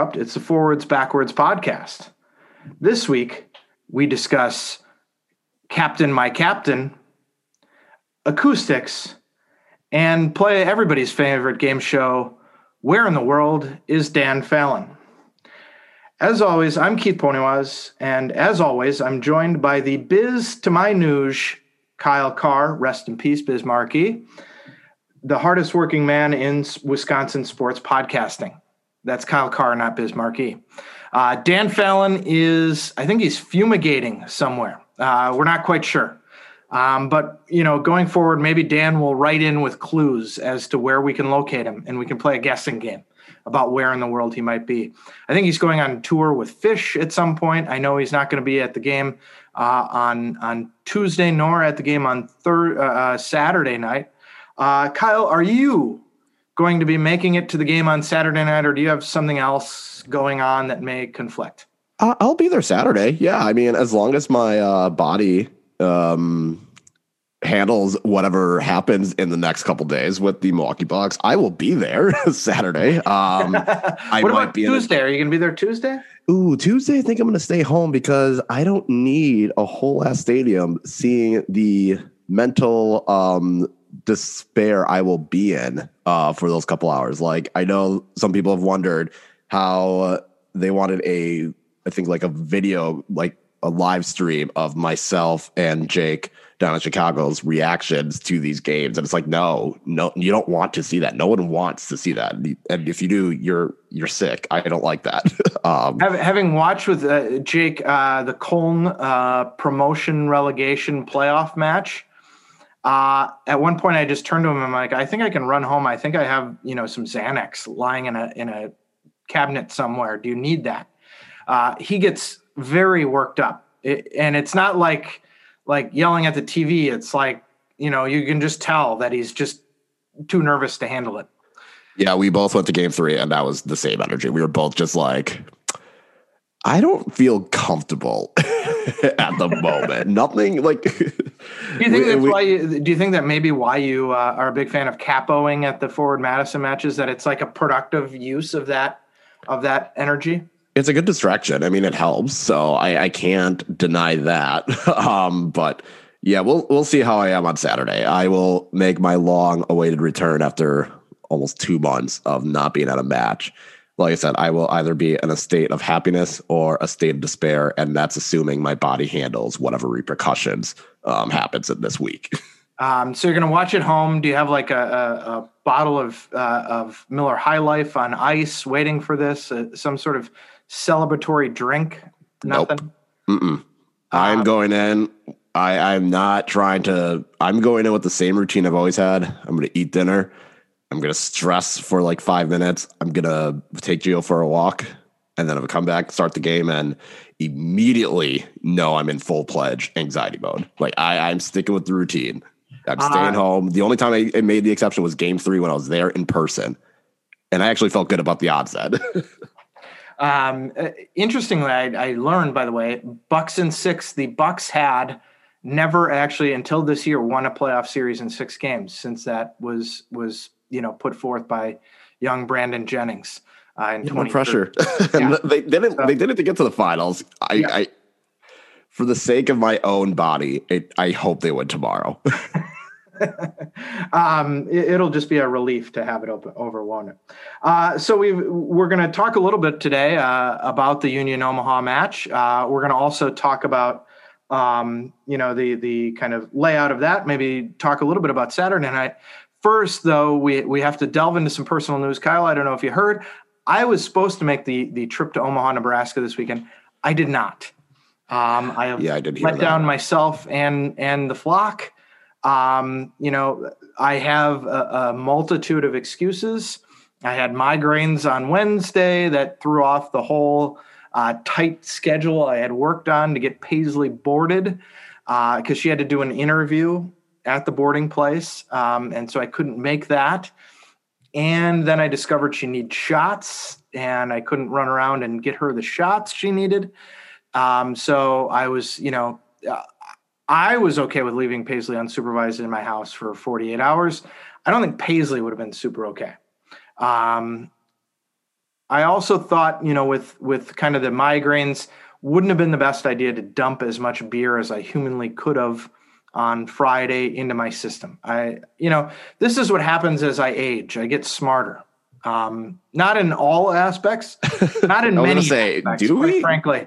Corrupt. It's the Forwards Backwards podcast. This week, we discuss Captain My Captain, acoustics, and play everybody's favorite game show, Where in the World is Dan Fallon? As always, I'm Keith Ponywas, and as always, I'm joined by the biz to my news, Kyle Carr, rest in peace, Biz Markie, the hardest working man in Wisconsin sports podcasting. That's Kyle Carr, not Biz Markie. Uh, Dan Fallon is, I think he's fumigating somewhere. Uh, we're not quite sure. Um, but you know, going forward, maybe Dan will write in with clues as to where we can locate him, and we can play a guessing game about where in the world he might be. I think he's going on tour with Phish at some point. I know he's not going to be at the game uh, on on Tuesday, nor at the game on third uh, uh, Saturday night. Uh, Kyle, are you going to be making it to the game on Saturday night, or do you have something else going on that may conflict? Uh, I'll be there Saturday. Yeah, I mean, as long as my uh, body um, handles whatever happens in the next couple days with the Milwaukee Bucks, I will be there Saturday. Um, I what about Tuesday? A, Are you going to be there Tuesday? Ooh, Tuesday. I think I'm going to stay home because I don't need a whole ass stadium seeing the mental um, despair I will be in uh, for those couple hours. Like I know some people have wondered how they wanted a, I think like a video, like a live stream of myself and Jake down in Chicago's reactions to these games, and it's like, no, no, you don't want to see that. No one wants to see that, and if you do, you're you're sick. I don't like that. um, Having watched with uh, Jake uh, the Köln uh, promotion relegation playoff match, uh, at one point, I just turned to him. And I'm like, I think I can run home. I think I have, you know, some Xanax lying in a in a cabinet somewhere. Do you need that? Uh, he gets very worked up, it, and it's not like like yelling at the TV. It's like you know, you can just tell that he's just too nervous to handle it. Yeah, we both went to game three, and that was the same energy. We were both just like, I don't feel comfortable at the moment. Nothing like. do you think that's we, why? You, do you think that maybe why you uh, are a big fan of capoing at the Forward Madison matches? That it's like a productive use of that of that energy. It's a good distraction. I mean, it helps. So I, I can't deny that. um, but yeah, we'll we'll see how I am on Saturday. I will make my long awaited return after almost two months of not being at a match like I said, I will either be in a state of happiness or a state of despair, and that's assuming my body handles whatever repercussions um, happens in this week. Um, so you're going to watch at home. Do you have like a, a, a bottle of uh, of Miller High Life on ice, waiting for this? Uh, some sort of celebratory drink? Nothing. Nope. Mm-mm. I'm um, going in. I, I'm not trying to. I'm going in with the same routine I've always had. I'm going to eat dinner. I'm gonna stress for like five minutes. I'm gonna take Gio for a walk, and then I'm gonna come back, start the game, and immediately know I'm in full pledge anxiety mode. Like I, I'm sticking with the routine. I'm staying uh, home. The only time I, I made the exception was game three when I was there in person, and I actually felt good about the odds then. um, uh, interestingly, I, I learned by the way, Bucks in six. The Bucks had never actually until this year won a playoff series in six games since that was was you know put forth by young Brandon Jennings. Uh, in no pressure. Yeah. they didn't. So, they didn't to get to the finals. I, yeah. I, for the sake of my own body, it, I hope they win tomorrow. um, it, will just be a relief to have it open, over one. Uh, so we we're going to talk a little bit today uh, about the Union Omaha match. Uh, we're going to also talk about um, you know the the kind of layout of that. Maybe talk a little bit about Saturday night. First, though, we we have to delve into some personal news. Kyle, I don't know if you heard, I was supposed to make the the trip to Omaha, Nebraska this weekend. I did not. Um, I yeah, I did let that. down myself and and the flock. Um, you know, I have a, a multitude of excuses. I had migraines on Wednesday that threw off the whole uh, tight schedule I had worked on to get Paisley boarded because uh, she had to do an interview at the boarding place. Um, and so I couldn't make that. And then I discovered she needs shots, and I couldn't run around and get her the shots she needed. Um, so I was, you know, uh, I was okay with leaving Paisley unsupervised in my house for 48 hours. I don't think Paisley would have been super okay. Um, I also thought, you know, with with kind of the migraines, wouldn't have been the best idea to dump as much beer as I humanly could have on Friday into my system. I, you know, this is what happens as I age. I get smarter. Um, not in all aspects, not in many say, aspects, do we? frankly.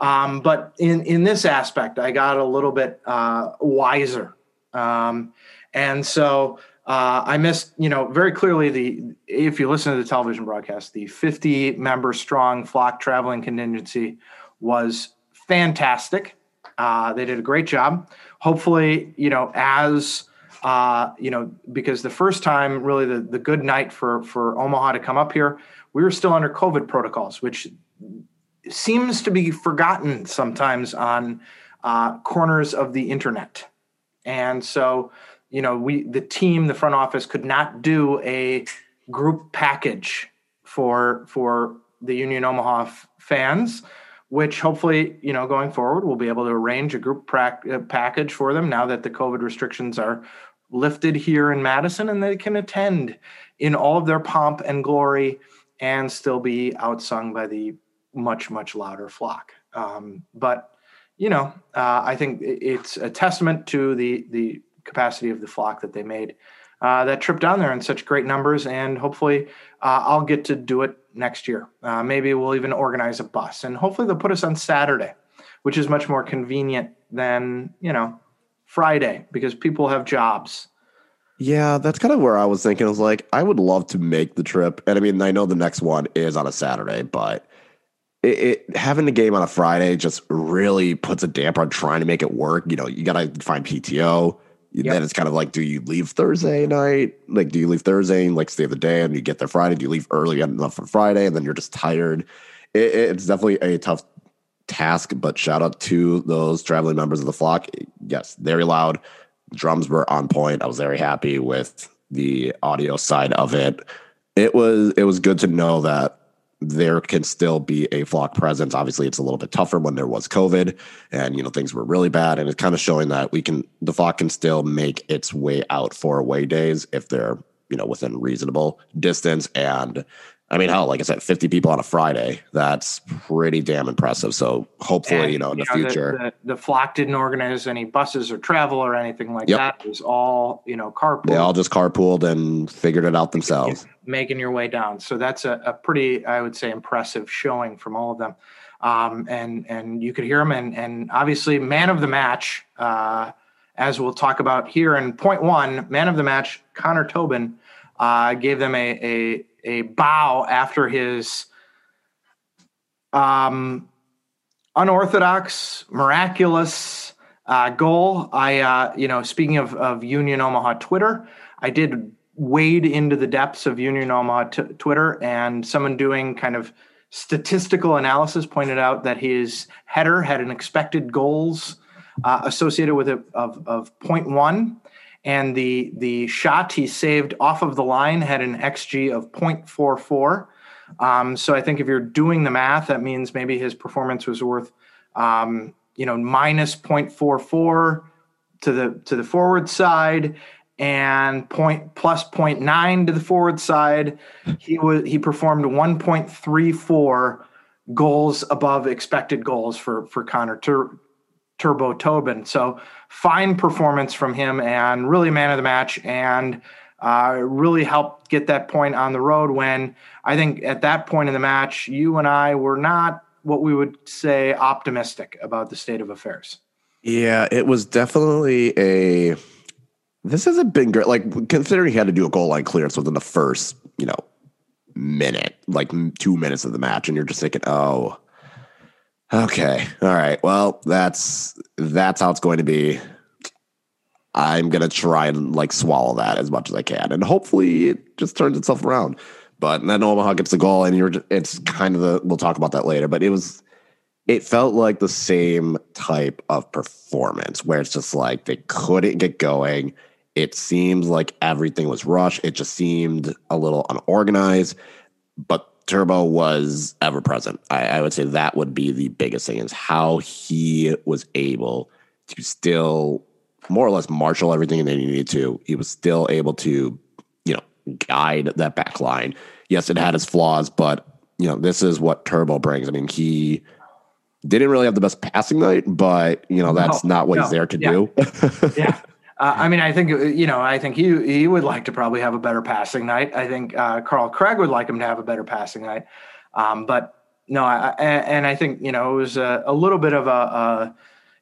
Um, but in in this aspect, I got a little bit uh, wiser, um, and so uh, I missed, you know, very clearly the if you listen to the television broadcast, the 50 member strong flock traveling contingency was fantastic. Uh, they did a great job. Hopefully, you know, as uh, you know, because the first time, really, the, the good night for for Omaha to come up here, we were still under COVID protocols, which seems to be forgotten sometimes on uh, corners of the internet. And so, you know, we the team, the front office, could not do a group package for for the Union Omaha f- fans which hopefully, you know, going forward, we'll be able to arrange a group pra- uh, package for them now that the COVID restrictions are lifted here in Madison and they can attend in all of their pomp and glory and still be outsung by the much, much louder flock. Um, but, you know, uh, I think it's a testament to the, the capacity of the flock that they made uh, that trip down there in such great numbers. And hopefully, uh, I'll get to do it next year. Uh, maybe we'll even organize a bus, and hopefully, they'll put us on Saturday, which is much more convenient than you know Friday because people have jobs. Yeah, that's kind of where I was thinking. I was like, I would love to make the trip, and I mean, I know the next one is on a Saturday, but it, it, having the game on a Friday just really puts a damper on trying to make it work. You know, you got to find PTO. Yep. Then it's kind of like, do you leave Thursday night? Like, do you leave Thursday and like stay the day and you get there Friday? Do you leave early enough for Friday and then you're just tired? It, it's definitely a tough task, but shout out to those traveling members of the flock. Yes, very loud. Drums were on point. I was very happy with the audio side of it. It was it was good to know that there can still be a flock presence. Obviously, it's a little bit tougher when there was COVID and you know things were really bad, and it's kind of showing that we can the flock can still make its way out for away days if they're you know within reasonable distance and I mean, hell, like I said, 50 people on a Friday, that's pretty damn impressive. So hopefully, and, you know, in you the know, future. The, the, the, flock didn't organize any buses or travel or anything like yep. that. It was all, you know, carpool. They all just carpooled and figured it out themselves. Making your way down. So that's a, a pretty, I would say, impressive showing from all of them. Um, and and you could hear them. And, and obviously, man of the match, uh, as we'll talk about here in point one, man of the match, Connor Tobin, uh, gave them a, a a bow after his um, unorthodox, miraculous uh, goal. I, uh, you know, speaking of, of Union Omaha Twitter, I did wade into the depths of Union Omaha t- Twitter, and someone doing kind of statistical analysis pointed out that his header had an expected goals uh, associated with it of, of 0.1 and the the shot he saved off of the line had an xG of 0.44. Um, so I think if you're doing the math, that means maybe his performance was worth um, you know minus 0.44 to the to the forward side and point plus 0.9 to the forward side. He was he performed 1.34 goals above expected goals for for Connor Tur- Turbo Tobin. So fine performance from him and really a man of the match and uh, really helped get that point on the road when I think at that point in the match, you and I were not what we would say optimistic about the state of affairs. Yeah, it was definitely a. This hasn't been great. Like considering he had to do a goal line clearance within the first, you know, minute, like two minutes of the match, and you're just thinking, oh, Okay. All right. Well, that's that's how it's going to be. I'm gonna try and like swallow that as much as I can, and hopefully it just turns itself around. But then Omaha gets the goal, and you're it's kind of the we'll talk about that later. But it was it felt like the same type of performance where it's just like they couldn't get going. It seems like everything was rushed. It just seemed a little unorganized. But Turbo was ever present. I, I, would say that would be the biggest thing is how he was able to still more or less marshal everything that he needed to. He was still able to, you know, guide that back line. Yes, it had its flaws, but you know, this is what Turbo brings. I mean, he didn't really have the best passing night, but you know, that's no, not what no, he's there to yeah. do. yeah. Uh, I mean, I think you know. I think he he would like to probably have a better passing night. I think uh, Carl Craig would like him to have a better passing night. Um, but no, I, and I think you know it was a, a little bit of a, a,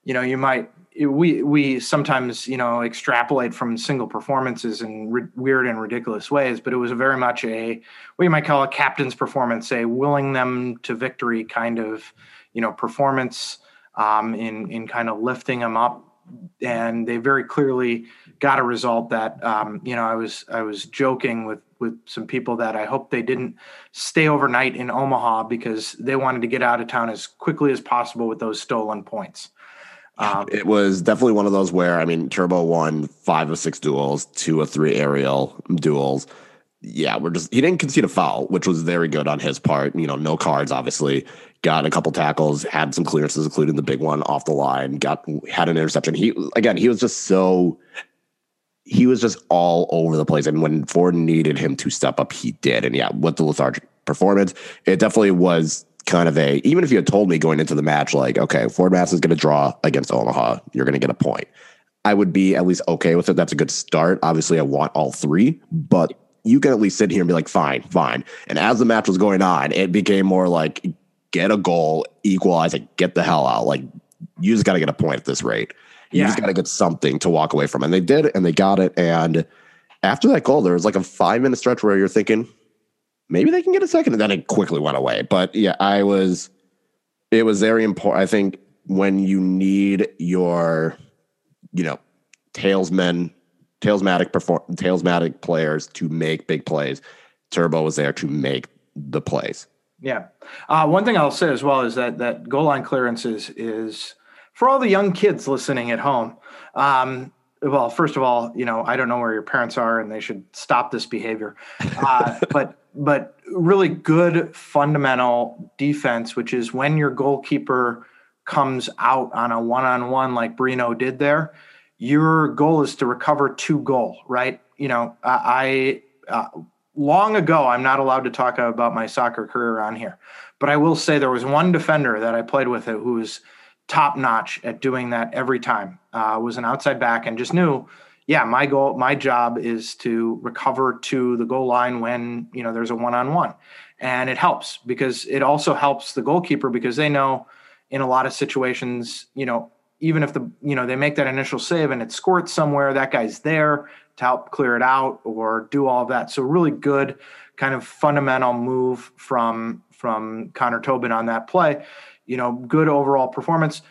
you know, you might we we sometimes you know extrapolate from single performances in re- weird and ridiculous ways, but it was very much a what you might call a captain's performance, a willing them to victory kind of you know performance um, in in kind of lifting them up, and they very clearly got a result that um, you know I was I was joking with with some people that I hope they didn't stay overnight in Omaha because they wanted to get out of town as quickly as possible with those stolen points. Um, it was definitely one of those where I mean, Turbo won five or six duels, two or three aerial duels. Yeah, we're just he didn't concede a foul, which was very good on his part. You know, no cards, obviously. Got a couple tackles, had some clearances, including the big one off the line. Got had an interception. He again, he was just so he was just all over the place. And when Ford needed him to step up, he did. And yeah, with the lethargic performance, it definitely was kind of a even if you had told me going into the match like okay ford mass is going to draw against omaha you're going to get a point i would be at least okay with it that's a good start obviously i want all three but you can at least sit here and be like fine fine and as the match was going on it became more like get a goal equalize it get the hell out like you just got to get a point at this rate you yeah. just got to get something to walk away from and they did and they got it and after that goal there was like a five minute stretch where you're thinking maybe they can get a second. And then it quickly went away. But yeah, I was, it was very important. I think when you need your, you know, tailsmen, tailsmatic perform, tailsmatic players to make big plays, Turbo was there to make the plays. Yeah. Uh, one thing I'll say as well is that that goal line clearances is, is for all the young kids listening at home. Um, well, first of all, you know, I don't know where your parents are, and they should stop this behavior. Uh, but but really good fundamental defense, which is when your goalkeeper comes out on a one-on-one like Brino did there, your goal is to recover to goal, right? You know, I uh, long ago I'm not allowed to talk about my soccer career on here, but I will say there was one defender that I played with who was top notch at doing that every time. Uh, was an outside back and just knew, yeah, my goal, my job is to recover to the goal line when you know there's a one on one, and it helps because it also helps the goalkeeper because they know in a lot of situations, you know, even if the you know they make that initial save and it squirts somewhere, that guy's there to help clear it out or do all of that. So really good kind of fundamental move from from Connor Tobin on that play you know, good overall performance.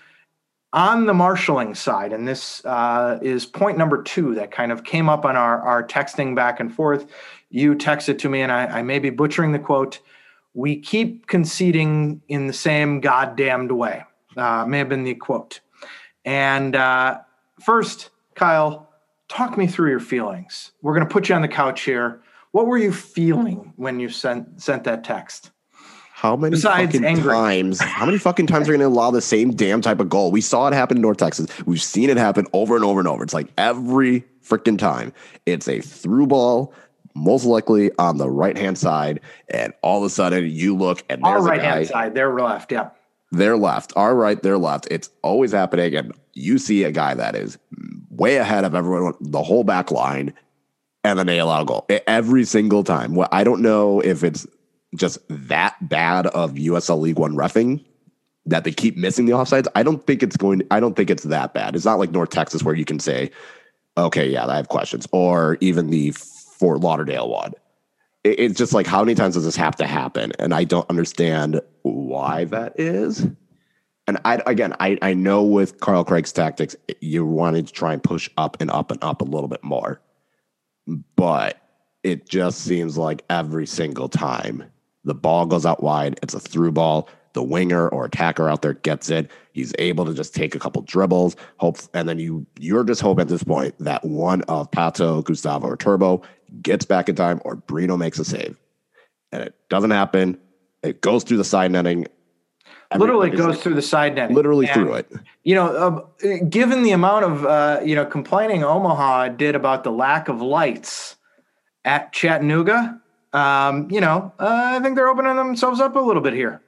On the marshaling side, and this uh, is point number two that kind of came up on our, our texting back and forth. You texted to me, and I, I may be butchering the quote. We keep conceding in the same goddamned way. Uh, may have been the quote. And uh, first, Kyle, talk me through your feelings. We're going to put you on the couch here. What were you feeling when you sent sent that text? How many Besides fucking angry. times? How many fucking times are you going to allow the same damn type of goal? We saw it happen in North Texas. We've seen it happen over and over and over. It's like every freaking time. It's a through ball, most likely on the right hand side, and all of a sudden you look and there's our right hand side, their left, yeah, their left, our right, their left. It's always happening, and you see a guy that is way ahead of everyone, the whole back line, and then they allow a goal every single time. Well, I don't know if it's just that bad of USL League One refing that they keep missing the offsides. I don't think it's going. I don't think it's that bad. It's not like North Texas where you can say, "Okay, yeah, I have questions," or even the Fort Lauderdale one. It, it's just like how many times does this have to happen? And I don't understand why that is. And I again, I I know with Carl Craig's tactics, you wanted to try and push up and up and up a little bit more, but it just seems like every single time the ball goes out wide. It's a through ball. The winger or attacker out there gets it. He's able to just take a couple dribbles, hope, and then you you're just hoping at this point that one of Pato, Gustavo, or Turbo gets back in time, or Brino makes a save, and it doesn't happen. It goes through the side netting. Literally goes like, through the side netting. Literally and, through it. You know, uh, given the amount of uh, you know complaining Omaha did about the lack of lights at Chattanooga, Um, you know, uh, I think they're opening themselves up a little bit here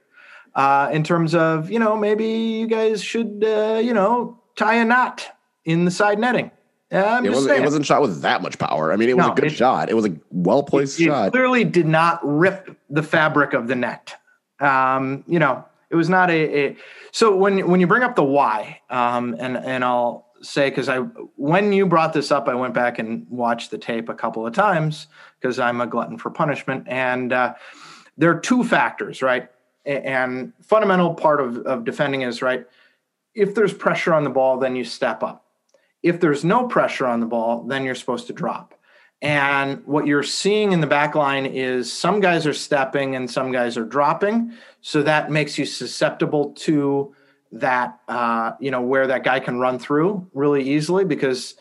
uh, in terms of, you know, maybe you guys should, uh, you know, tie a knot in the side netting. It, wasn't, it wasn't shot with that much power. I mean, it was no, a good it, shot. It was a well placed shot. It clearly did not rip the fabric of the net. Um, you know, it was not a, a, so when when you bring up the why, um, and and I'll say because I when you brought this up, I went back and watched the tape a couple of times because I'm a glutton for punishment, and uh, there are two factors, right? And fundamental part of, of defending is right. If there's pressure on the ball, then you step up. If there's no pressure on the ball, then you're supposed to drop. And what you're seeing in the back line is some guys are stepping and some guys are dropping. So that makes you susceptible to that, uh, you know, where that guy can run through really easily because,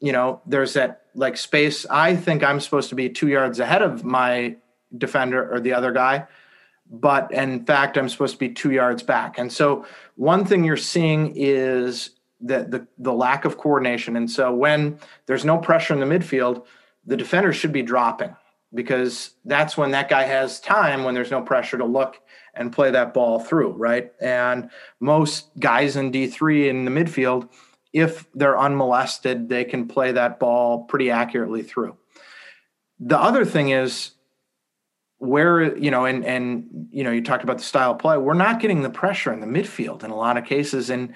you know, there's that like space. I think I'm supposed to be two yards ahead of my defender or the other guy. But in fact, I'm supposed to be two yards back. And so one thing you're seeing is that the, the lack of coordination. And so when there's no pressure in the midfield, the defender should be dropping because that's when that guy has time when there's no pressure to look and play that ball through, right? And most guys in D3 in the midfield, if they're unmolested, they can play that ball pretty accurately through. The other thing is where, you know, and and you know, you talked about the style of play. We're not getting the pressure in the midfield in a lot of cases and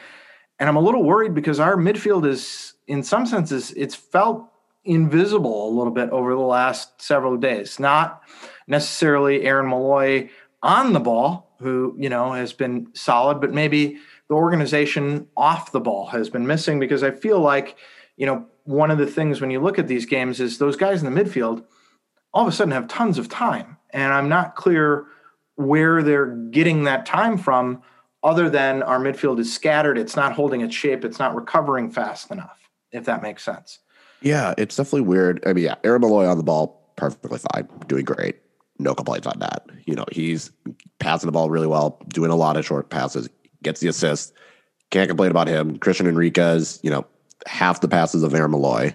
and I'm a little worried because our midfield is in some senses it's felt invisible a little bit over the last several days. Not necessarily Aaron Molloy on the ball, who you know has been solid, but maybe the organization off the ball has been missing because I feel like you know one of the things when you look at these games is those guys in the midfield all of a sudden have tons of time, and I'm not clear where they're getting that time from other than our midfield is scattered it's not holding its shape it's not recovering fast enough if that makes sense yeah, it's definitely weird. I mean, yeah, Aaron Molloy on the ball, perfectly fine, doing great. No complaints on that. You know, he's passing the ball really well, doing a lot of short passes, gets the assist. Can't complain about him. Christian Enriquez, you know, half the passes of Aaron Molloy.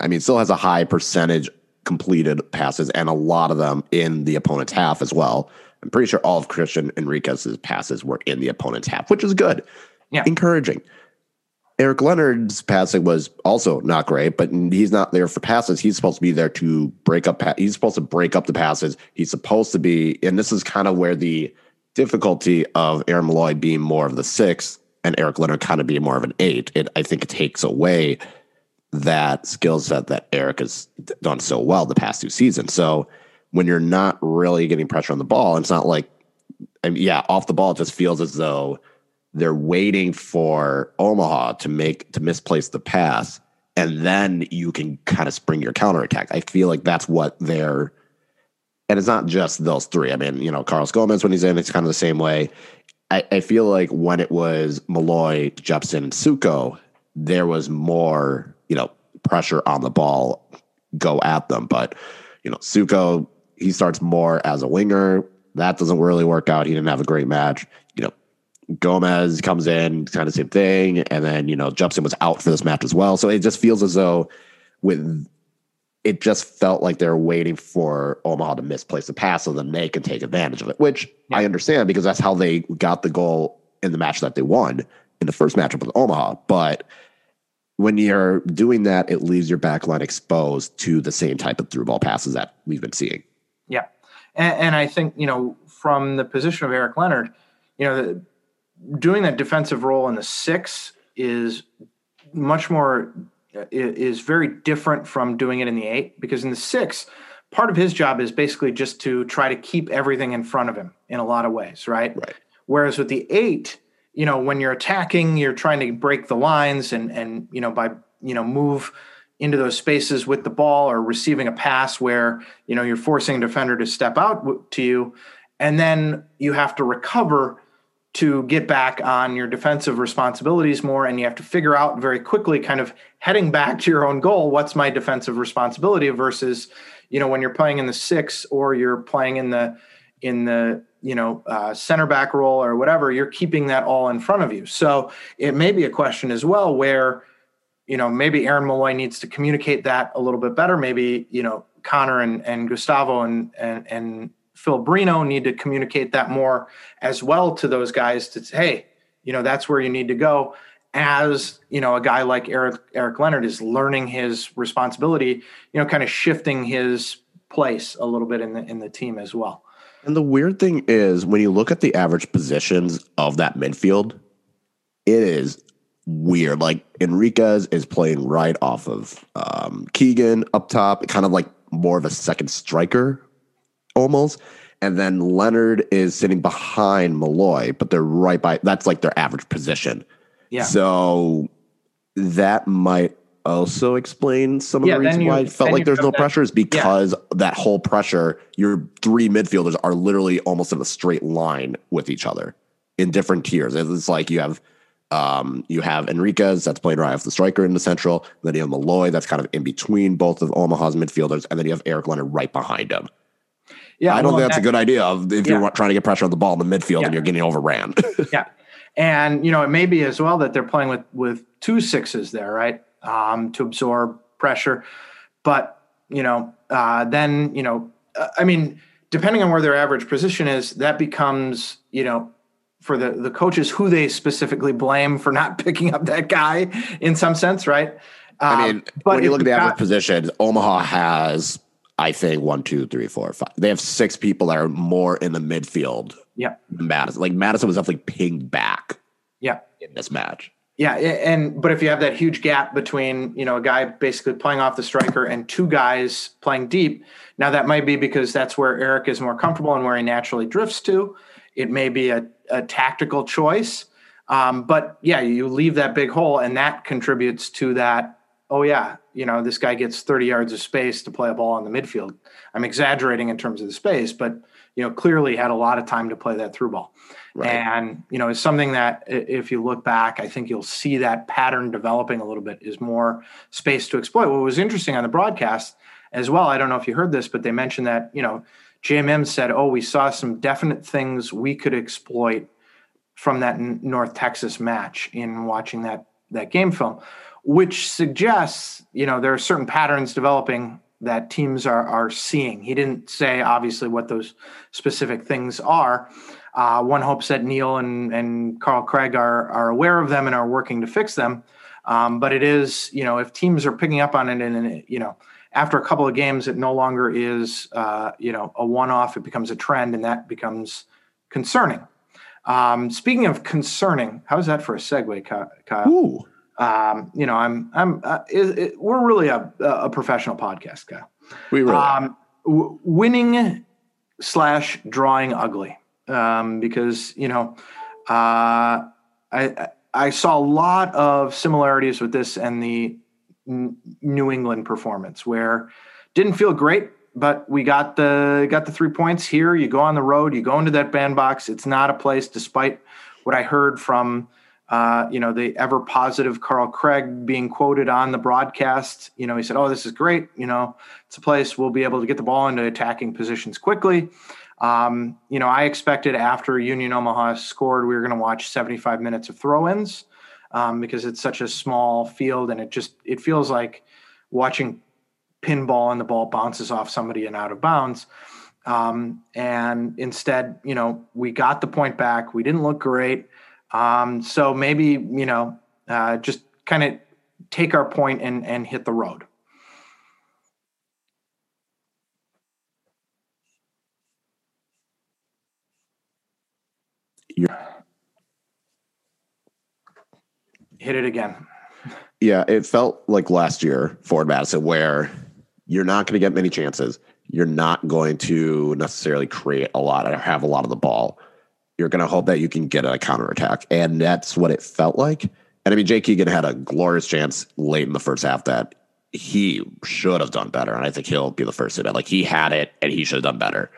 I mean, still has a high percentage completed passes and a lot of them in the opponent's half as well. I'm pretty sure all of Christian Enriquez's passes were in the opponent's half, which is good. Yeah. Encouraging. Eric Leonard's passing was also not great, but he's not there for passes. He's supposed to be there to break up. He's supposed to break up the passes. He's supposed to be, and this is kind of where the difficulty of Aaron Molloy being more of the six and Eric Leonard kind of being more of an eight. It I think it takes away that skill set that Eric has done so well the past two seasons. So when you're not really getting pressure on the ball, it's not like, I mean, yeah, off the ball, it just feels as though they're waiting for Omaha to make to misplace the pass, and then you can kind of spring your counterattack. I feel like that's what they're and it's not just those three. I mean, you know, Carlos Gomez when he's in, it's kind of the same way. I, I feel like when it was Molloy, Jepson, and Suko, there was more, you know, pressure on the ball, go at them. But, you know, Suko, he starts more as a winger. That doesn't really work out. He didn't have a great match. You know, Gomez comes in, kind of same thing, and then you know Jepson was out for this match as well. So it just feels as though with it just felt like they're waiting for Omaha to misplace the pass so then they can take advantage of it, which yeah. I understand because that's how they got the goal in the match that they won in the first matchup with Omaha. But when you're doing that, it leaves your back line exposed to the same type of through ball passes that we've been seeing. Yeah. And, and I think, you know, from the position of Eric Leonard, you know, doing that defensive role in the six is much more is very different from doing it in the eight because in the six part of his job is basically just to try to keep everything in front of him in a lot of ways right right whereas with the eight you know when you're attacking you're trying to break the lines and and you know by you know move into those spaces with the ball or receiving a pass where you know you're forcing a defender to step out to you. And then you have to recover to get back on your defensive responsibilities more and you have to figure out very quickly kind of heading back to your own goal what's my defensive responsibility versus you know when you're playing in the six or you're playing in the in the you know uh, center back role or whatever you're keeping that all in front of you so it may be a question as well where you know maybe aaron molloy needs to communicate that a little bit better maybe you know Connor and, and Gustavo and, and, and Phil Brino need to communicate that more as well to those guys to say, hey, you know, that's where you need to go. As you know, a guy like Eric Eric Leonard is learning his responsibility, you know, kind of shifting his place a little bit in the in the team as well. And the weird thing is when you look at the average positions of that midfield, it is weird. Like Enriquez is playing right off of um, Keegan up top, kind of like more of a second striker almost. And then Leonard is sitting behind Molloy, but they're right by that's like their average position. Yeah. So that might also explain some of Yeah, the reasons why it felt like there's no that- pressure is because that whole pressure, your three midfielders are literally almost in a straight line with each other in different tiers. It's like you have um, you have Enriquez that's playing right off the striker in the central, then you have Molloy that's kind of in between both of Omaha's midfielders, and then you have Eric Leonard right behind him. Yeah, I don't well, think that's a good idea of if Yeah. you're trying to get pressure on the ball in the midfield Yeah. and you're getting overran. Yeah, and you know it may be as well that they're playing with with two sixes there, right, um, to absorb pressure. But you know, uh, then you know, uh, I mean, depending on where their average position is, that becomes you know for the the coaches who they specifically blame for not picking up that guy in some sense, right? I Um, mean, when you look at the average positions, Omaha has, I think, one, two, three, four, five. They have six people that are more in the midfield yeah, Madison. Like Madison was definitely pinged back yeah. in this match. Yeah, and but if you have that huge gap between you know a guy basically playing off the striker and two guys playing deep, now that might be because that's where Eric is more comfortable and where he naturally drifts to. It may be a, a tactical choice, um, but yeah, you leave that big hole, and that contributes to that. Oh yeah, you know this guy gets 30 yards of space to play a ball on the midfield. I'm exaggerating in terms of the space, but you know clearly had a lot of time to play that through ball Right. and you know it's something that if you look back i think you'll see that pattern developing a little bit is more space to exploit. What was interesting on the broadcast as well i don't know if you heard this but they mentioned that you know Jay Mims said oh we saw some definite things we could exploit from that north texas match in watching that that game film which suggests you know there are certain patterns developing that teams are are seeing. He didn't say obviously what those specific things are uh, one hopes that Neil and, and Carl Craig are, are aware of them and are working to fix them. Um, but it is, you know, if teams are picking up on it and, and you know, after a couple of games, it no longer is, uh, you know, a one off, it becomes a trend and that becomes concerning. Um, speaking of concerning, how's that for a segue, Kyle? Ooh. Um, you know, I'm, I'm, uh, it, it, we're really a, a professional podcast, Kyle We really um, w- winning slash drawing ugly um, because you know uh, I I saw a lot of similarities with this and the N- New England performance where didn't feel great but we got the got the three points here you go on the road you go into that bandbox it's not a place despite what I heard from uh, you know, the ever positive Carl Craig being quoted on the broadcast. You know, he said, "Oh, this is great. You know, it's a place we'll be able to get the ball into attacking positions quickly." Um, you know, I expected after Union Omaha scored, we were going to watch 75 minutes of throw-ins um, because it's such a small field, and it just it feels like watching pinball and the ball bounces off somebody and out of bounds. Um, and instead, you know, we got the point back. We didn't look great. Um, so maybe, you know, uh, just kind of take our point and, and hit the road. You're- Hit it again. Yeah, it felt like last year for Madison, where you're not going to get many chances. You're not going to necessarily create a lot or have a lot of the ball. You're going to hope that you can get a counterattack. And that's what it felt like. And I mean, Jake Keegan had a glorious chance late in the first half that he should have done better. And I think he'll be the first to admit, like, he had it and he should have done better.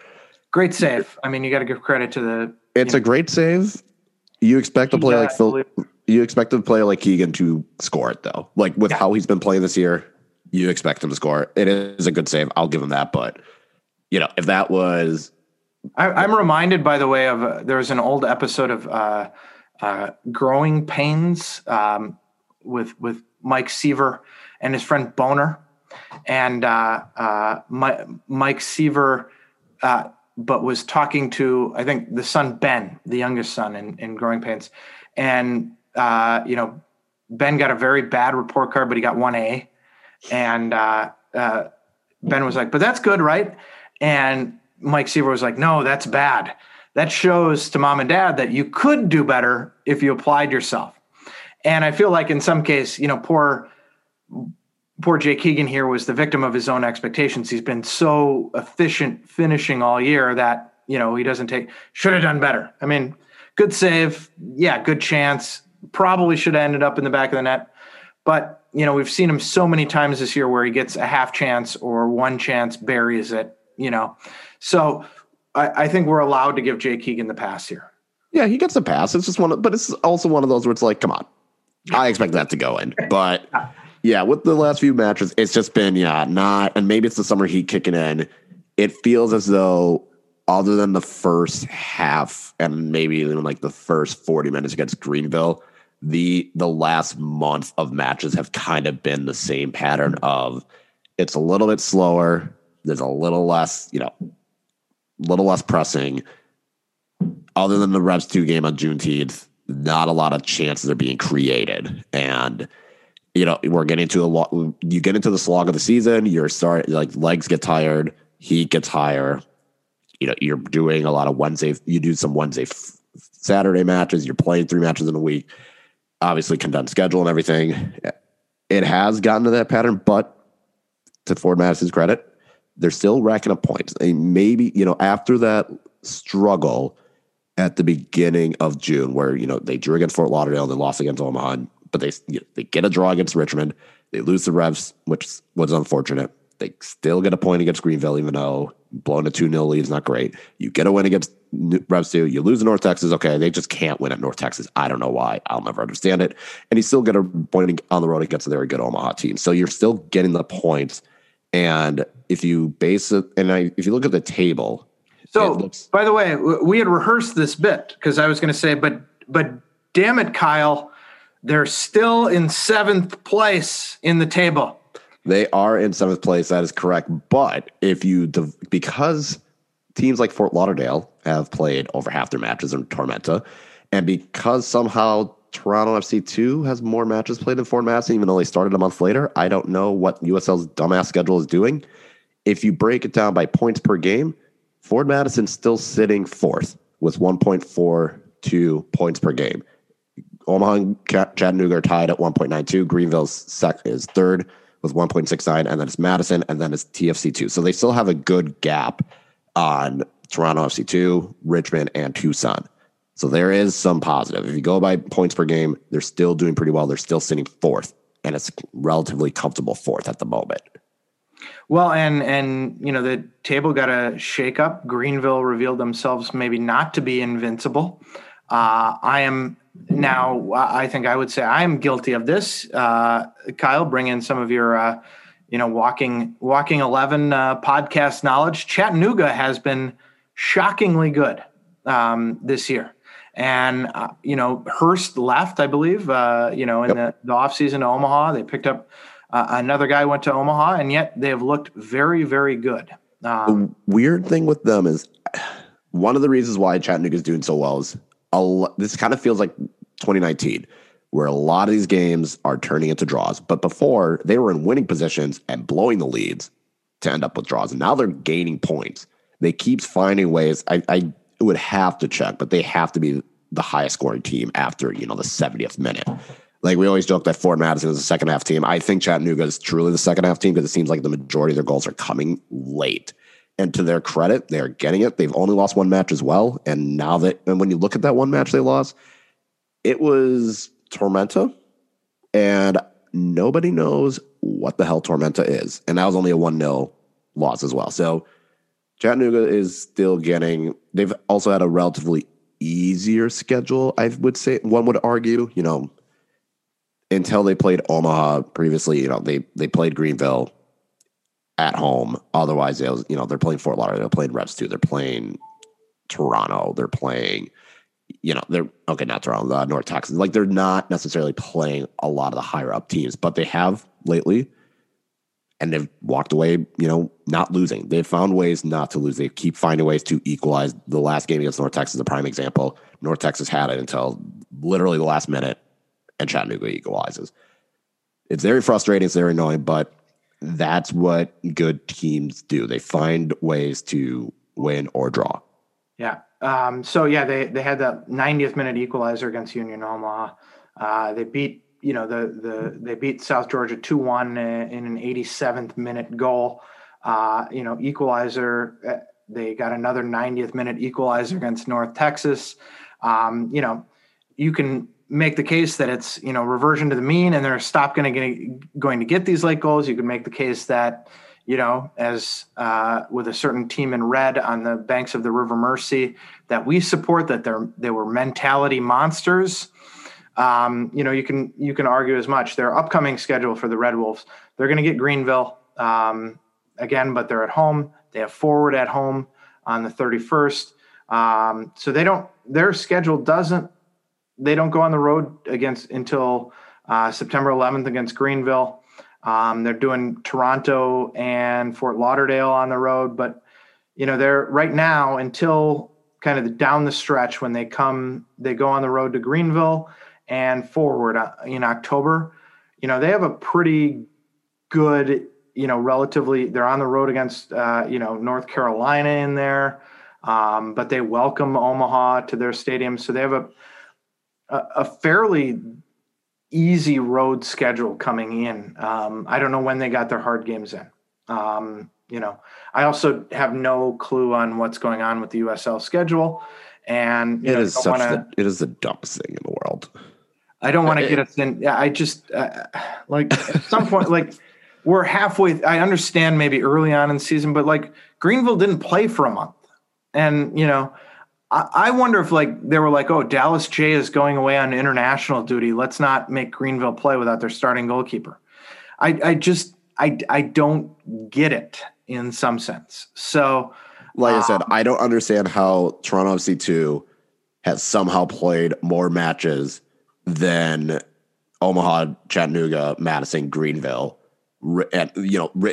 Great save. I mean, you got to give credit to the. It's a great save. You expect to play like Phil. You expect a player like Keegan to score it though. Like with Yeah. how he's been playing this year, you expect him to score. It is a good save. I'll give him that. But you know, if that was I, I'm reminded, by the way, of uh, there was an old episode of uh, uh, Growing Pains um, with with Mike Seaver and his friend Boner, and uh, uh, My, Mike Seaver, uh, but was talking to I think the son Ben, the youngest son in, in Growing Pains, and uh, you know Ben got a very bad report card, but he got one A, and uh, uh, Ben was like, "But that's good, right?" And Mike Seaver was like, "No, that's bad." That shows to mom and dad that you could do better if you applied yourself. And I feel like in some case, you know, poor poor Jake Keegan here was the victim of his own expectations. He's been so efficient finishing all year that, you know, he doesn't take should have done better. I mean, good save, yeah, good chance. Probably should have ended up in the back of the net. But, you know, we've seen him so many times this year where he gets a half chance or one chance, buries it, you know. So I, I think we're allowed to give Jake Keegan the pass here. Yeah, he gets the pass. It's just one of, but it's also one of those where it's like, come on, I expect that to go in. But yeah, with the last few matches, it's just been, yeah, not, and maybe it's the summer heat kicking in. It feels as though, other than the first half and maybe even like the first 40 minutes against Greenville, the the last month of matches have kind of been the same pattern of it's a little bit slower, there's a little less, you know, little less pressing. Other than the Revs 2 game on Juneteenth, not a lot of chances are being created. And, you know, we're getting to a lot. You get into the slog of the season, you're starting, like, legs get tired, heat gets higher. You know, you're doing a lot of Wednesday, you do some Wednesday, Saturday matches, you're playing three matches in a week, obviously condensed schedule and everything. Eh, it has gotten to that pattern, but to Forward Madison's credit, they're still racking up points. They maybe, you know, after that struggle, at the beginning of June, where you know they drew against Fort Lauderdale, they lost against Omaha, but they you know, they get a draw against Richmond, they lose the Revs, which was unfortunate. They still get a point against Greenville, even though blowing a 2 0 lead is not great. You get a win against Revs 2, you lose in North Texas. Okay, they just can't win at North Texas. I don't know why. I'll never understand it. And you still get a point on the road against a very good Omaha team. So you're still getting the points. And if you base it, and I, if you look at the table, so, looks- by the way, we had rehearsed this bit because I was going to say, but but damn it, Kyle, they're still in seventh place in the table. They are in seventh place. That is correct. But if you because teams like Fort Lauderdale have played over half their matches in Tormenta, and because somehow Toronto FC two has more matches played than Forward Madison, even though they started a month later, I don't know what USL's dumbass schedule is doing. If you break it down by points per game, Forward Madison's still sitting fourth with 1.42 points per game. Omaha and Chattanooga are tied at 1.92. Greenville's sec is third with 1.69, and then it's Madison, and then it's TFC2. So they still have a good gap on Toronto FC2, Richmond, and Tucson. So there is some positive. If you go by points per game, they're still doing pretty well. They're still sitting fourth, and it's relatively comfortable fourth at the moment. Well, and and you know the table got a shake up. Greenville revealed themselves maybe not to be invincible. Uh, I am now. I think I would say I am guilty of this. Uh, Kyle, bring in some of your, uh, you know, walking walking eleven uh, podcast knowledge. Chattanooga has been shockingly good um, this year. And uh, you know, Hurst left, I believe. Uh, you know, in yep. the, the offseason to Omaha, they picked up uh, another guy went to Omaha, and yet they have looked very, very good. Um, the weird thing with them is one of the reasons why Chattanooga is doing so well is a, this kind of feels like 2019, where a lot of these games are turning into draws. But before they were in winning positions and blowing the leads to end up with draws, and now they're gaining points. They keep finding ways. I, I would have to check, but they have to be the highest scoring team after you know the 70th minute. Like we always joke that Forward Madison is a second half team. I think Chattanooga is truly the second half team because it seems like the majority of their goals are coming late. And to their credit, they're getting it. They've only lost one match as well. And now that, and when you look at that one match they lost, it was Tormenta. And nobody knows what the hell Tormenta is. And that was only a 1 0 loss as well. So Chattanooga is still getting, they've also had a relatively easier schedule, I would say. One would argue, you know, until they played Omaha previously, you know, they they played Greenville at home. Otherwise, was, you know, they're playing Fort Lauderdale, they're playing Revs 2, they're playing Toronto, they're playing, you know, they're okay, not Toronto, uh, North Texas. Like they're not necessarily playing a lot of the higher up teams, but they have lately and they've walked away, you know, not losing. They've found ways not to lose. They keep finding ways to equalize. The last game against North Texas is a prime example. North Texas had it until literally the last minute, and Chattanooga equalizes. It's very frustrating. It's very annoying, but that's what good teams do. They find ways to win or draw. Yeah. Um, so yeah, they they had that 90th minute equalizer against Union Omaha. Uh, they beat you know the the they beat South Georgia two one in an 87th minute goal. Uh, you know equalizer. Uh, they got another 90th minute equalizer against North Texas. Um, you know you can make the case that it's you know reversion to the mean and they're stop going to going to get these late goals. You can make the case that you know as uh, with a certain team in red on the banks of the River Mersey that we support that they're they were mentality monsters um, you know, you can you can argue as much. Their upcoming schedule for the Red Wolves, they're going to get Greenville um, again, but they're at home. They have forward at home on the 31st. Um, so they don't. Their schedule doesn't. They don't go on the road against until uh, September 11th against Greenville. Um, they're doing Toronto and Fort Lauderdale on the road, but you know they're right now until kind of the, down the stretch when they come. They go on the road to Greenville and forward uh, in October, you know, they have a pretty good, you know, relatively, they're on the road against, uh, you know, North Carolina in there, um, but they welcome Omaha to their stadium. So they have a, a, a fairly easy road schedule coming in. Um, I don't know when they got their hard games in. Um, you know, I also have no clue on what's going on with the USL schedule. And it know, is such wanna, the, it is the dumbest thing in the world. I don't want to get us in. I just uh, like at some point, like we're halfway. I understand maybe early on in the season, but like Greenville didn't play for a month, and you know, I, I wonder if like they were like, oh, Dallas Jaye is going away on international duty. Let's not make Greenville play without their starting goalkeeper. I, I just I I don't get it in some sense. So, like um, I said, um, I don't understand how Toronto FC two has somehow played more matches than Omaha, Chattanooga, Madison, Greenville. And, you know,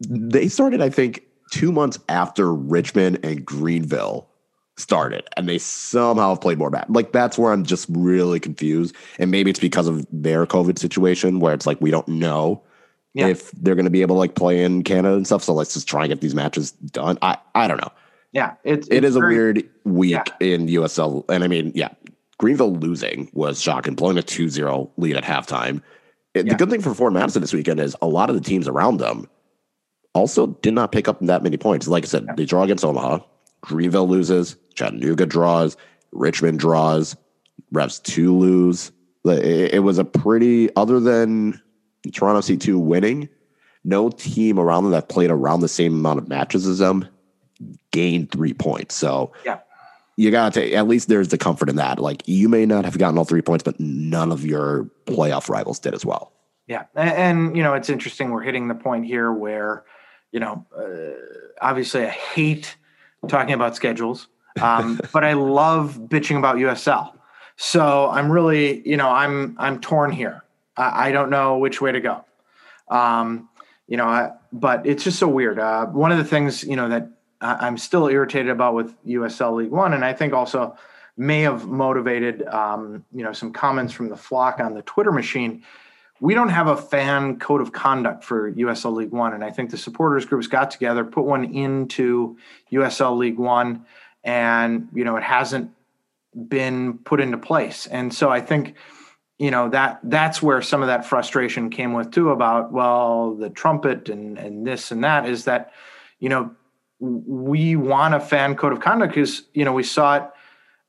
they started, I think, two months after Richmond and Greenville started, and they somehow played more bad. Like, that's where I'm just really confused. And maybe it's because of their COVID situation where it's like we don't know. Yeah. If they're going to be able to like play in Canada and stuff, so let's just try and get these matches done. I I don't know. Yeah, it's, it's it is very, a weird week yeah. in USL, and I mean, yeah, Greenville losing was shocking, blowing a 2 0 lead at halftime. yeah. The good thing for Forward Madison this weekend is a lot of the teams around them also did not pick up that many points. Like I said, they draw against Omaha, Greenville loses, Chattanooga draws, Richmond draws, Revs 2 lose. It was a pretty, other than Toronto C2 winning, no team around them that played around the same amount of matches as them gained three points. So, yeah you got to at least there's the comfort in that. Like you may not have gotten all three points, but none of your playoff rivals did as well. Yeah, and, and you know it's interesting. We're hitting the point here where you know uh, obviously I hate talking about schedules, um, but I love bitching about USL. So I'm really you know I'm I'm torn here. I, I don't know which way to go. Um, you know, I, but it's just so weird. Uh, one of the things you know that I'm still irritated about with USL League One, and I think also may have motivated um, you know some comments from the flock on the Twitter machine. We don't have a fan code of conduct for USL League One, and I think the supporters groups got together, put one into USL League One, and you know it hasn't been put into place. And so I think you know that that's where some of that frustration came with too about well the trumpet and and this and that is that you know we want a fan code of conduct because you know we saw it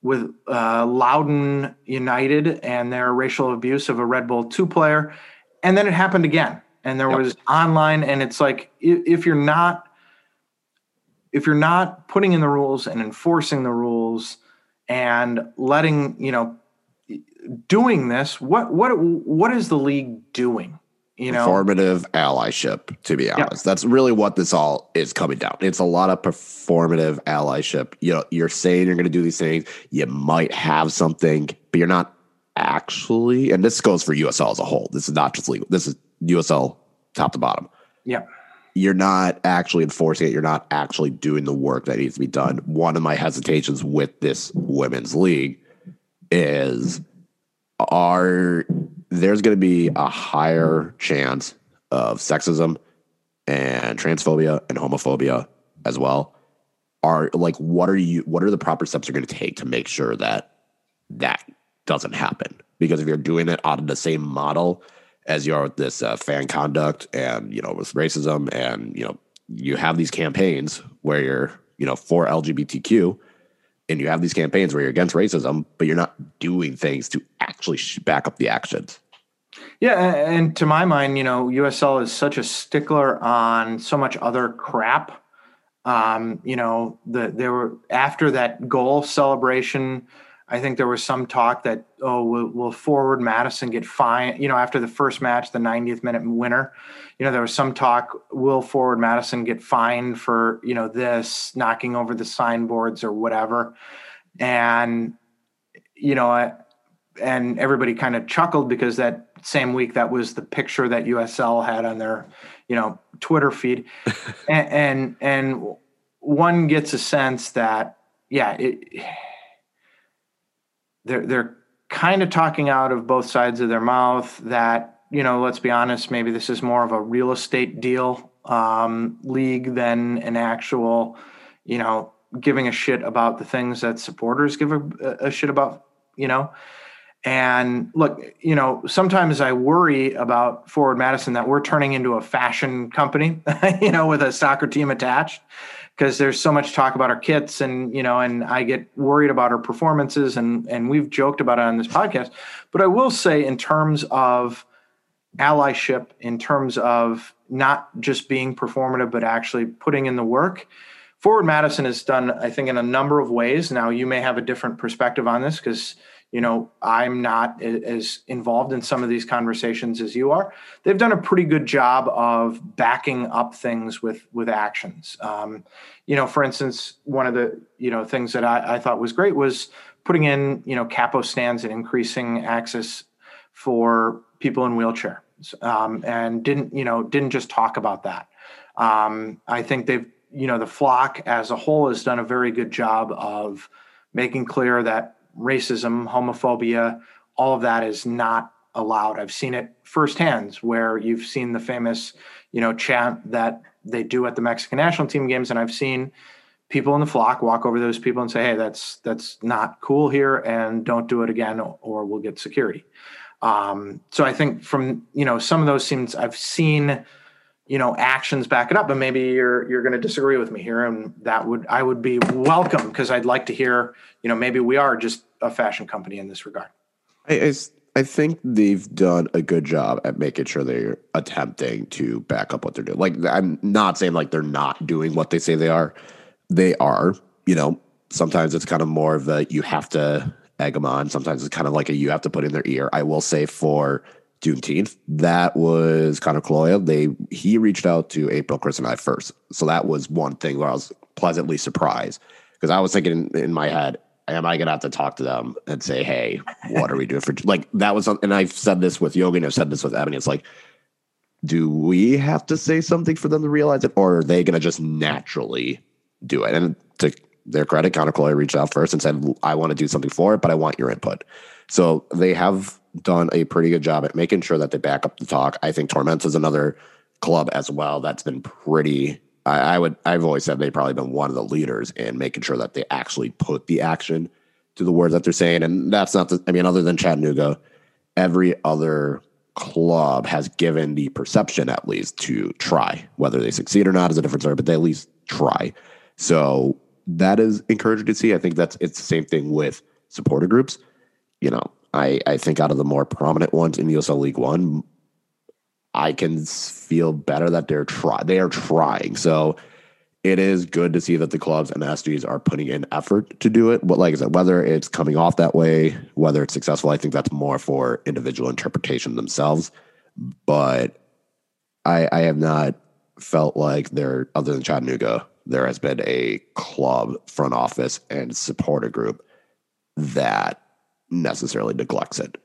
with uh, Loudoun United and their racial abuse of a Red Bull two player, and then it happened again. And there yep. was online, and it's like if you're not if you're not putting in the rules and enforcing the rules and letting you know doing this, what what what is the league doing? you know? Performative allyship to be honest. That's really what this all is coming down. It's a lot of performative allyship. You know you're saying you're going to do these things you might have something but you're not actually and this goes for usl as a whole. This is not just League One this is usl top to bottom. Yeah. You're not actually enforcing it. You're not actually doing the work that needs to be done. One of my hesitations with this women's league is are there's going to be a higher chance of sexism and transphobia and homophobia as well are like what are you what are the proper steps you're going to take to make sure that that doesn't happen because if you're doing it out of the same model as you are with this uh, fan conduct and you know with racism and you know you have these campaigns where you're you know for lgbtq and you have these campaigns where you're against racism but you're not doing things to actually back up the actions yeah, and to my mind, you know, USL is such a stickler on so much other crap. Um, you know, the there were after that goal celebration, I think there was some talk that oh, will, will forward Madison get fined? You know, after the first match, the 90th minute winner, you know, there was some talk will forward Madison get fined for you know this knocking over the signboards or whatever, and you know, I, and everybody kind of chuckled because that same week that was the picture that USL had on their you know Twitter feed, and, and, and one gets a sense that yeah it, they're they're kind of talking out of both sides of their mouth that you know let's be honest maybe this is more of a real estate deal um, league than an actual you know giving a shit about the things that supporters give a, a shit about you know? And look, you know, sometimes I worry about Forward Madison that we're turning into a fashion company, you know, with a soccer team attached, because there's so much talk about our kits, and you know, and I get worried about our performances, and and we've joked about it on this podcast. But I will say, in terms of allyship, in terms of not just being performative, but actually putting in the work. Forward Madison has done, I think, in a number of ways. Now, you may have a different perspective on this because you know i'm not as involved in some of these conversations as you are. They've done a pretty good job of backing up things with with actions. Um, you know for instance one of the you know things that I, I, thought was great was putting in you know capo stands and increasing access for people in wheelchairs um, and didn't you know didn't just talk about that. Um, i think they've you know the flock as a whole has done a very good job of making clear that racism, homophobia, all of that is not allowed. I've seen it firsthand where you've seen the famous, you know, chant that they do at the Mexican national team games, and I've seen people in the flock walk over those people and say, "Hey, that's that's not cool here, and don't do it again, or we'll get security." Um, so I think from you know some of those scenes I've seen you know actions back it up and maybe you're you're going to disagree with me here and that would i would be welcome because i'd like to hear you know maybe we are just a fashion company in this regard. I, I, I think they've done a good job at making sure they're attempting to back up what they're doing. Like i'm not saying like they're not doing what they say they are. They are you know sometimes it's kind of more of a you have to egg them on. Sometimes it's kind of like a you have to put in their ear. I will say for Juneteenth. That was Conor Caloia. They he reached out to April, Chris, and I first. So that was one thing where I was pleasantly surprised because I was thinking in, in my head, am I gonna have to talk to them and say, hey, what are we doing for like that was and I've said this with Yogi and I've said this with Ebony. It's like, do we have to say something for them to realize it, or are they gonna just naturally do it? And to their credit, Conor Caloia reached out first and said, I want to do something for it, but I want your input. So they have done a pretty good job at making sure that they back up the talk. I think Tormenta is another club as well that's been pretty. I, I, would. I've always said they've probably been one of the leaders in making sure that they actually put the action to the words that they're saying. And that's not. The, I mean, other than Chattanooga, every other club has given the perception at least to try. Whether they succeed or not is a different story, but they at least try. So that is encouraging to see. I think that's it's the same thing with supporter groups. You know, I, I think out of the more prominent ones in the USL League One, I can feel better that they're try they are trying. So it is good to see that the clubs and the SGs are putting in effort to do it. But like I said, whether it's coming off that way, whether it's successful, I think that's more for individual interpretation themselves. But I, I have not felt like there, other than Chattanooga, there has been a club front office and supporter group that necessarily neglects it.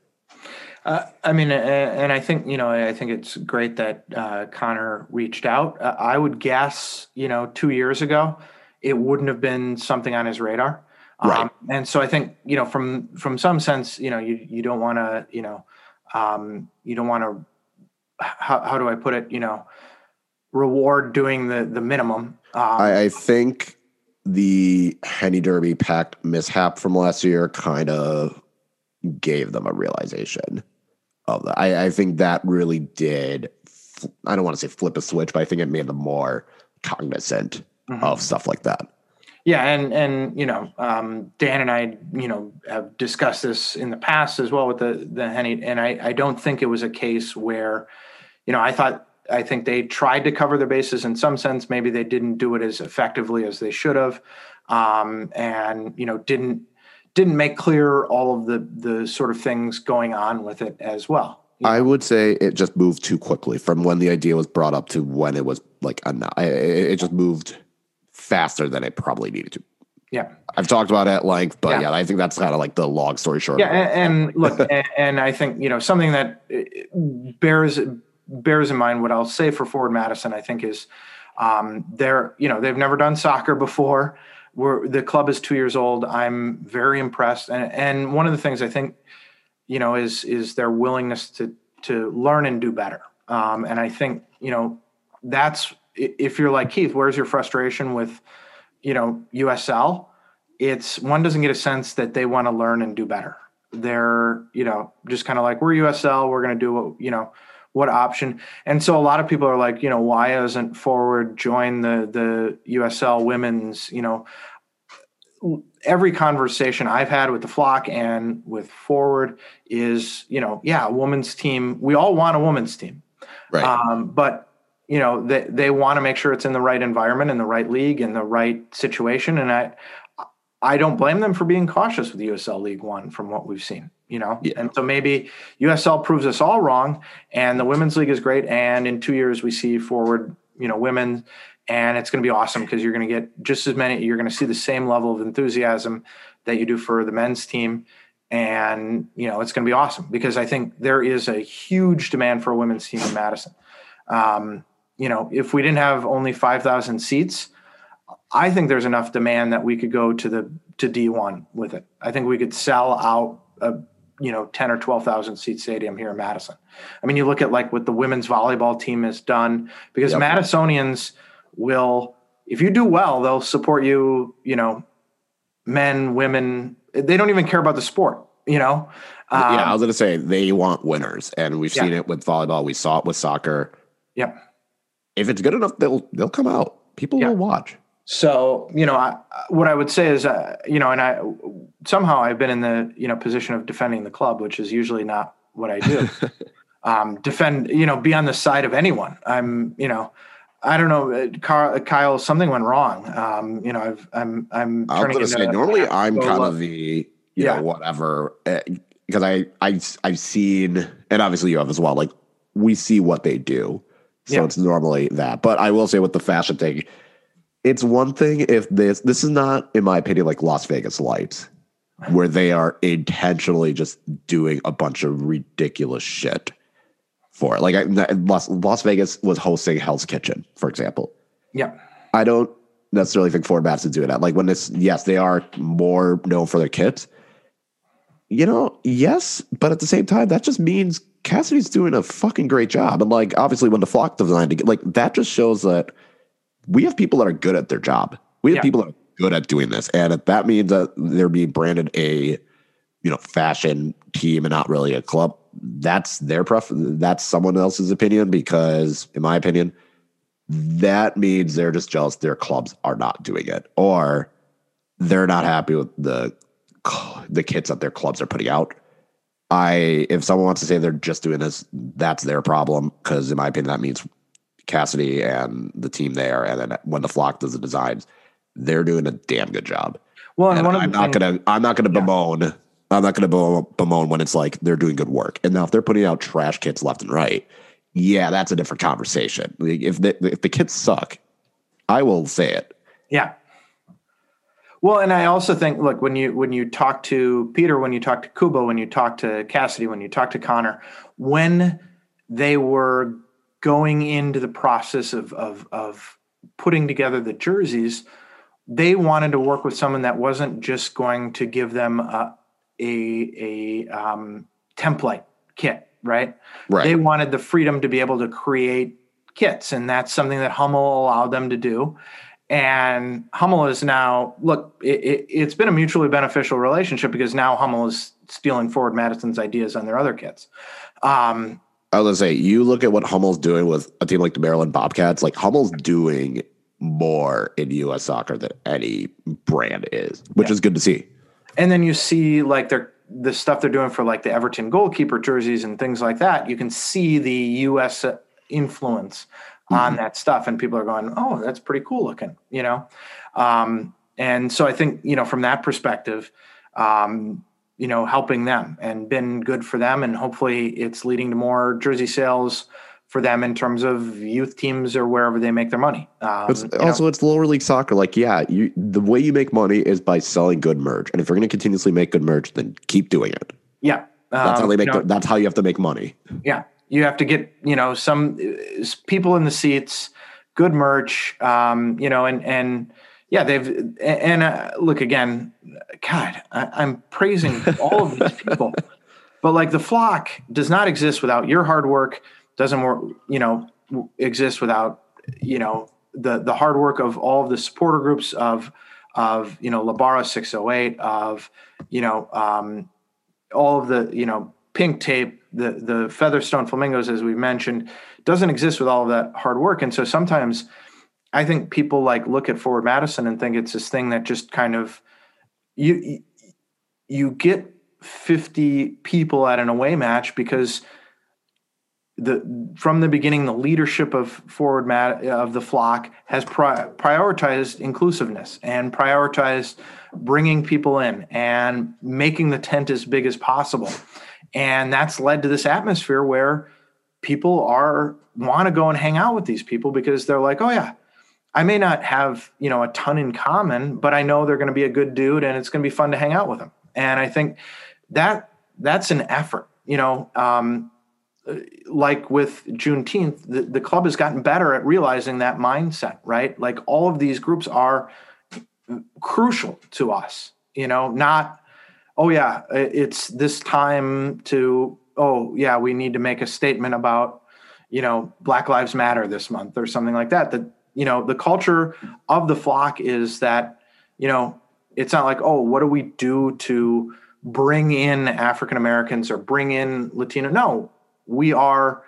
Uh, I mean, and I think you know, I think it's great that uh, Conor reached out. Uh, I would guess, you know, two years ago, it wouldn't have been something on his radar. Right. Um, and so I think you know, from from some sense, you know, you you don't want to, you know, um, you don't want to. How, how do I put it? You know, reward doing the the minimum. Um, I, I think the Henny Derby pact mishap from last year kind of gave them a realization of that. I, I think that really did. I don't want to say flip a switch, but I think it made them more cognizant Mhm. of stuff like that. Yeah, and and you know, um, Dan and I, you know, have discussed this in the past as well with the the Henny, and I I don't think it was a case where, you know, I thought I think they tried to cover their bases in some sense. Maybe they didn't do it as effectively as they should have, um, and you know, didn't didn't make clear all of the the sort of things going on with it as well. I would say it just moved too quickly from when the idea was brought up to when it was like it just moved faster than it probably needed to. yeah. I've talked about it at length, but Yeah. yeah, I think that's kind of like the long story short. Yeah, and, and look, and, and I think you know something that uh, bears bears in mind what I'll say for Forward Madison. I think is um, they're you know they've never done soccer before. We're, the club is two years old. I'm very impressed, and and one of the things I think you know is is their willingness to to learn and do better. Um, and I think you know that's if you're like Keith, where's your frustration with you know USL? It's one doesn't get a sense that they want to learn and do better. They're you know just kind of like we're USL, we're going to do what you know what option. And so a lot of people are like, you know, why doesn't Forward join the the USL women's? You know, every conversation I've had with the flock and with Forward is, you know, yeah, a women's team. We all want a women's team, right. um, but you know, they they want to make sure it's in the right environment, in the right league, in the right situation. And I I don't blame them for being cautious with USL League One from what we've seen. You know, Yeah. and so maybe USL proves us all wrong, and the women's league is great. And in two years, we see Forward, you know, women and it's going to be awesome because you're going to get just as many you're going to see the same level of enthusiasm that you do for the men's team and you know it's going to be awesome because i think there is a huge demand for a women's team in madison um, you know if we didn't have only 5000 seats i think there's enough demand that we could go to the to d1 with it i think we could sell out a you know 10 or 12,000 seat stadium here in madison i mean you look at like what the women's volleyball team has done because Yep. madisonians will if you do well they'll support you you know men women they don't even care about the sport you know um, yeah, I was going to say they want winners, and we've Yeah. seen it with volleyball. We saw it with soccer. yep If it's good enough, they'll they'll come out. People Yeah. will watch. So you know I, what i would say is uh, you know and i somehow i've been in the you know position of defending the club which is usually not what i do um, defend you know be on the side of anyone i'm you know i don't know uh, Carl, kyle something went wrong um, you know i've i'm i'm I was going to say normally I'm kind of the you Yeah. know whatever because I I I've seen and obviously you have as well. Like we see what they do, so Yeah. it's normally that. But I will say with the fashion thing, it's one thing if this this is not in my opinion like Las Vegas Lights, where they are intentionally just doing a bunch of ridiculous shit for it. Like I, Las Las Vegas was hosting Hell's Kitchen, for example. yeah I don't necessarily think Forward Madison doing that. Like when it's yes, they are more known for their kits. You know, yes, but at the same time, that just means Cassidy's doing a fucking great job. And like obviously when the flock designed like that just shows that we have people that are good at their job. We have Yeah. people that are good at doing this. And if that means that they're being branded a you know fashion team and not really a club, that's their preference. That's someone else's opinion because in my opinion, that means they're just jealous their clubs are not doing it or they're not happy with the the kits that their clubs are putting out i if someone wants to say they're just doing this that's their problem because in my opinion that means cassidy and the team there and then when the flock does the designs they're doing a damn good job. Well and and one of i'm not gonna i'm not gonna bemoan i'm not gonna be- bemoan when it's like they're doing good work. And now if they're putting out trash kits left and right yeah that's a different conversation. Like, if the if the kits suck i will say it. Yeah. Well, and I also think, look, when you when you talk to Peter, when you talk to Kubo, when you talk to Cassidy, when you talk to Conor, when they were going into the process of of, of putting together the jerseys, they wanted to work with someone that wasn't just going to give them a a, a um, template kit, right? Right. They wanted the freedom to be able to create kits, and that's something that Hummel allowed them to do. And Hummel is now look. It, has it, been a mutually beneficial relationship because now Hummel is stealing Forward Madison's ideas on their other kits. Um, I was gonna say, you look at what Hummel's doing with a team like the Maryland Bobcats. Like Hummel's doing more in U.S. soccer than any brand is, which yeah. is good to see. And then you see like their the stuff they're doing for like the Everton goalkeeper jerseys and things like that. You can see the U.S. influence mm-hmm. on that stuff, and people are going, "Oh, that's pretty cool looking," you know. Um, and so I think you know from that perspective, um, you know, helping them and been good for them, and hopefully it's leading to more jersey sales for them in terms of youth teams or wherever they make their money. Um, also, know. it's lower league soccer. Like, yeah, you, the way you make money is by selling good merch, and if you're going to continuously make good merch, then keep doing it. Yeah, that's um, how they make. You know, the, that's how you have to make money. Yeah, you have to get you know some uh, people in the seats, good merch, um, you know, and and yeah, they've and uh, look again, God, I, am praising all of these people, but like the flock does not exist without your hard work. Doesn't work, you know, exist without you know the the hard work of all of the supporter groups of of you know Labara 608 of you know um, all of the you know pink tape the the featherstone flamingos as we mentioned doesn't exist with all of that hard work and so sometimes I think people like look at Forward Madison and think it's this thing that just kind of you you get 50 people at an away match because the from the beginning the leadership of forward mat of the flock has pri- prioritized inclusiveness and prioritized bringing people in and making the tent as big as possible. And that's led to this atmosphere where people are want to go and hang out with these people because they're like oh yeah I may not have, you know, a ton in common, but I know they're going to be a good dude and it's going to be fun to hang out with them. And I think that that's an effort, you know, um, like with Juneteenth, the, the club has gotten better at realizing that mindset, right? Like all of these groups are crucial to us, you know, not, oh yeah, it's this time to, oh yeah, we need to make a statement about, you know, Black Lives Matter this month or something like that. That you know the culture of the flock is that you know it's not like oh what do we do to bring in african americans or bring in latino? No we are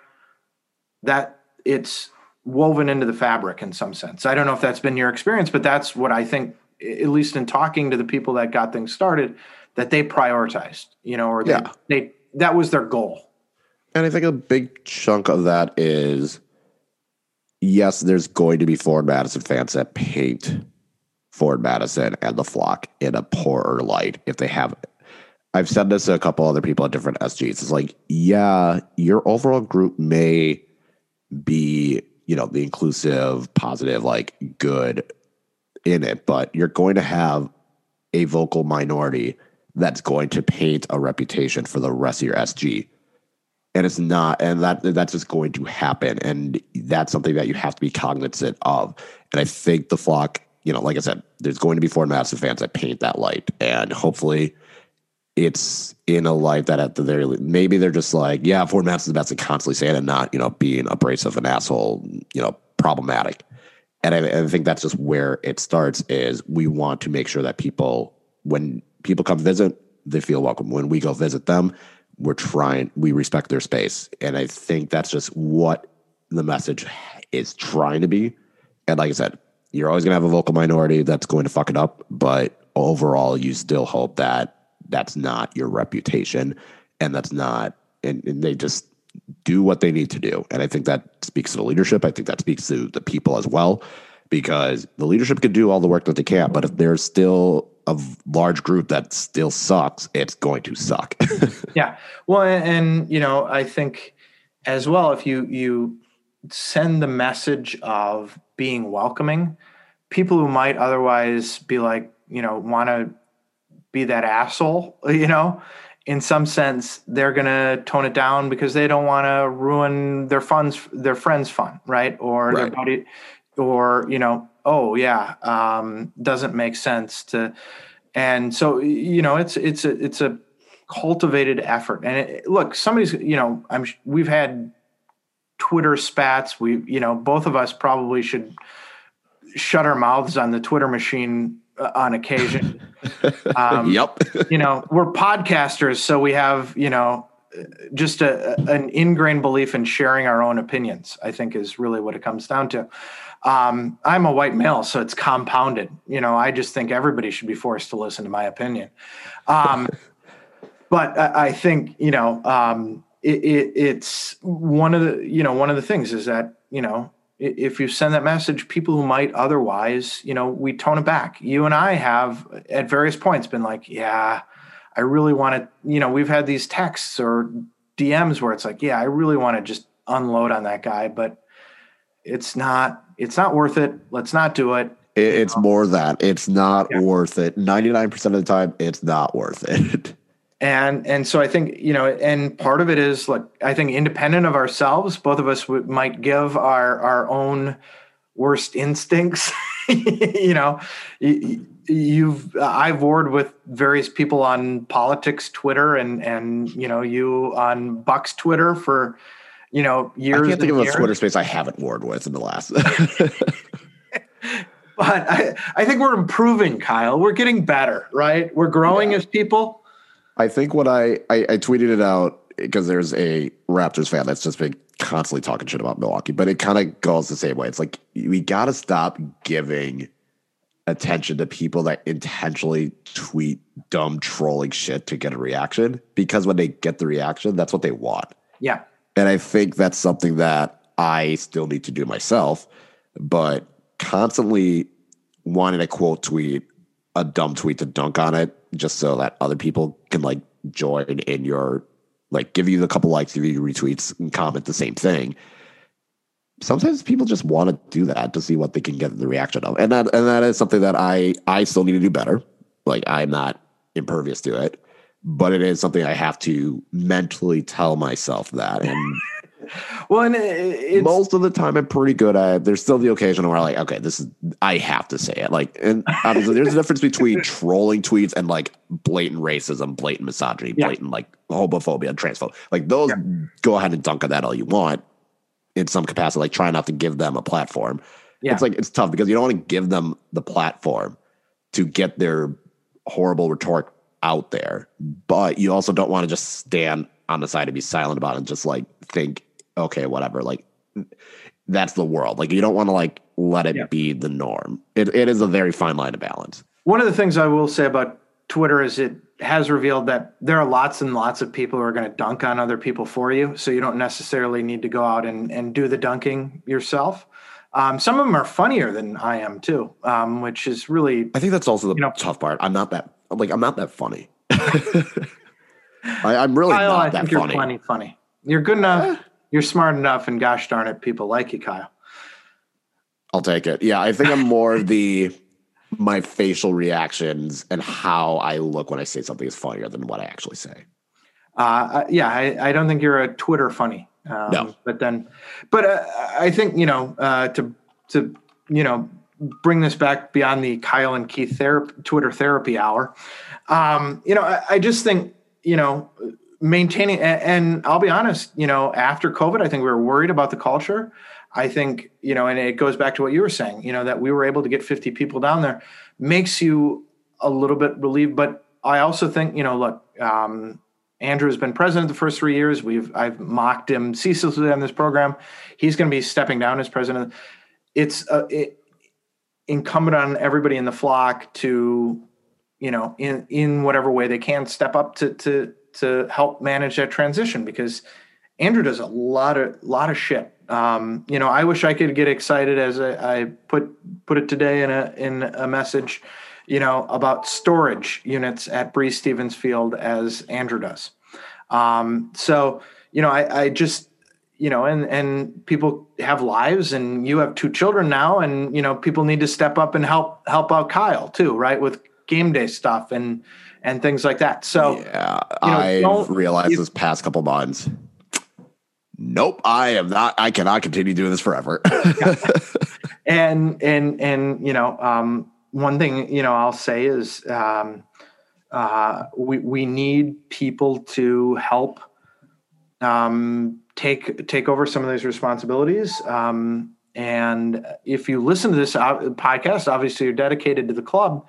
that it's woven into the fabric in some sense. I don't know if that's been your experience but that's what i think at least in talking to the people that got things started that they prioritized you know or they, yeah. they that was their goal. And i think a big chunk of that is yes, there's going to be Forward Madison fans that paint Forward Madison and the flock in a poorer light if they have I've said this to a couple other people at different SGs. It's like, yeah, your overall group may be, you know, the inclusive, positive, like good in it, but you're going to have a vocal minority that's going to paint a reputation for the rest of your SG and it's not and that that's just going to happen. And that's something that you have to be cognizant of. And i think the flock you know like i said there's going to be Forward Madison fans that paint that light. And hopefully it's in a light that at the very maybe they're just like yeah Ford Maps is the best and constantly saying and not you know being abrasive and asshole you know problematic. And I, I think that's just where it starts is we want to make sure that people when people come visit they feel welcome. When we go visit them we're trying we respect their space. And i think that's just what the message is trying to be. And like i said you're always going to have a vocal minority that's going to fuck it up but overall you still hope that that's not your reputation and that's not and, and they just do what they need to do. And i think that speaks to the leadership. I think that speaks to the people as well because the leadership can do all the work that they can but if there's still a large group that still sucks, it's going to suck. yeah. Well, and, you know, I think as well, if you you send the message of being welcoming, people who might otherwise be like, you know, want to be that asshole, you know, in some sense, they're going to tone it down because they don't want to ruin their funds, their friends' fun, right? Or their Right. buddy, or you know, oh yeah, um, doesn't make sense to, and so you know, it's it's a it's a cultivated effort. And it, look, somebody's, you know, I'm we've had Twitter spats. We, you know, both of us probably should shut our mouths on the Twitter machine uh, on occasion. Um, yep. you know, we're podcasters, so we have, you know, just a, an ingrained belief in sharing our own opinions. I think is really what it comes down to. Um, I'm a white male, so it's compounded. You know, I just think everybody should be forced to listen to my opinion. Um, but I, I think you know, um, it, it, it's one of the you know one of the things is that you know if you send that message, people who might otherwise, you know, we tone it back. You and I have at various points been like, yeah, I really want to, you know, we've had these texts or DMs where it's like, yeah, I really want to just unload on that guy, but it's not, it's not worth it. Let's not do it. It, it's more that it's not Yeah. worth it. 99% of the time, it's not worth it. and and so I think you know, and part of it is like I think independent of ourselves, both of us would, might give our our own worst instincts. you know, you, you've I've warred with various people on politics Twitter, and and you know you on Buck's Twitter for you know years. I years. can't think of and a years. Twitter space I haven't warred with in the last. but I, I think we're improving, Kyle. We're getting better, right? We're growing as people. I think what I, I, I tweeted it out because there's a Raptors fan that's just been constantly talking shit about Milwaukee, but it kind of goes the same way. It's like we got to stop giving attention to people that intentionally tweet dumb trolling shit to get a reaction because when they get the reaction, that's what they want. Yeah, And I think that's something that I still need to do myself, but constantly wanting to quote tweet a dumb tweet to dunk on it just so that other people can like join in your like give you a couple likes, give you retweets and comment the same thing. Sometimes people just want to do that to see what they can get the reaction of. And that and that is something that I I still need to do better. Like I'm not impervious to it, but it is something I have to mentally tell myself that. And well, and it's most of the time I'm pretty good at it. There's still the occasion where I'm like, okay, this is I have to say it. Like, and obviously there's a difference between trolling tweets and like blatant racism, blatant misogyny, Yeah. blatant like homophobia, transphobia. Like those, Yeah. go ahead and dunk on that all you want in some capacity. Like try not to give them a platform. Yeah. It's like it's tough because you don't want to give them the platform to get their horrible rhetoric out there, but you also don't want to just stand on the side and be silent about it and just like think, okay, whatever. Like that's the world. Like you don't want to like let it Yeah. be the norm. It it is a very fine line to balance. One of the things I will say about Twitter is it has revealed that there are lots and lots of people who are going to dunk on other people for you. So you don't necessarily need to go out and, and do the dunking yourself. Um, some of them are funnier than I am too, um, which is really I think that's also the You know- tough part. I'm not that like I'm not that funny. I, I'm really Kyle. not I that think you're funny. plenty funny. You're good enough. You're smart enough, and gosh darn it, people like you, Kyle. I'll take it. Yeah, I think I'm more of the my facial reactions and how I look when I say something is funnier than what I actually say. Uh, yeah, I, I don't think you're a Twitter funny. Um, No. But then, but uh, I think you know uh, to to you know bring this back beyond the Kyle and Keith therapy, Twitter therapy hour. Um, you know, I, I just think you know maintaining and, I'll be honest. You know, after COVID, I think we were worried about the culture. I think you know, and it goes back to what you were saying. You know, that we were able to get 50 people down there makes you a little bit relieved. But I also think you know, look. Um, Andrew's been president the first three years. We've I've mocked him ceaselessly on this program. He's going to be stepping down as president. It's uh, it, incumbent on everybody in the flock to, you know, in in whatever way they can, step up to to to help manage that transition because Andrew does a lot of lot of shit. Um, you know, I wish I could get excited as I, I put put it today in a in a message you know, about storage units at Breese Stevens Field as Andrew does. Um, so, you know, I, I just, you know, and and people have lives, and you have two children now, and you know, people need to step up and help help out Kyle too, right? With game day stuff and and things like that. So Yeah, you know, don't- realized this past couple months. Nope, I am not. I cannot continue doing this forever. and and and you know um, one thing you know i'll say is um, uh, we we need people to help um, take take over some of these responsibilities. Um, and if you listen to this uh, podcast obviously you're dedicated to the club.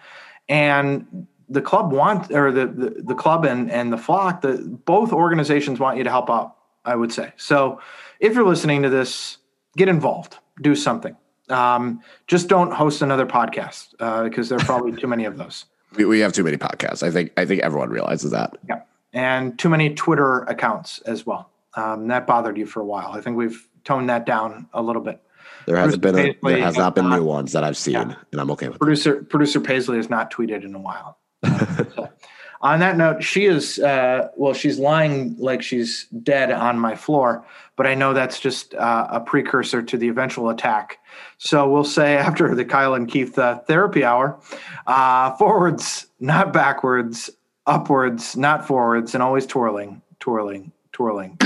And the club want or the, the the club and and the flock the both organizations want you to help out i would say. So if you're listening to this get involved. Do something. Um, just don't host another podcast uh, because there are probably too many of those. We, we have too many podcasts. I think. I think everyone realizes that. yeah. And too many twitter accounts as well um, that bothered you for a while i think we've toned that down a little bit There hasn't been. A, there has not been uh, new ones that I've seen, yeah. and I'm okay with. it. producer producer Paisley has not tweeted in a while. So, on that note, she is uh, well, she's lying like she's dead on my floor, but I know that's just uh, a precursor to the eventual attack. So we'll say after the Kyle and Keith uh, therapy hour, uh, forwards, not backwards, upwards, not forwards, and always twirling, twirling, twirling.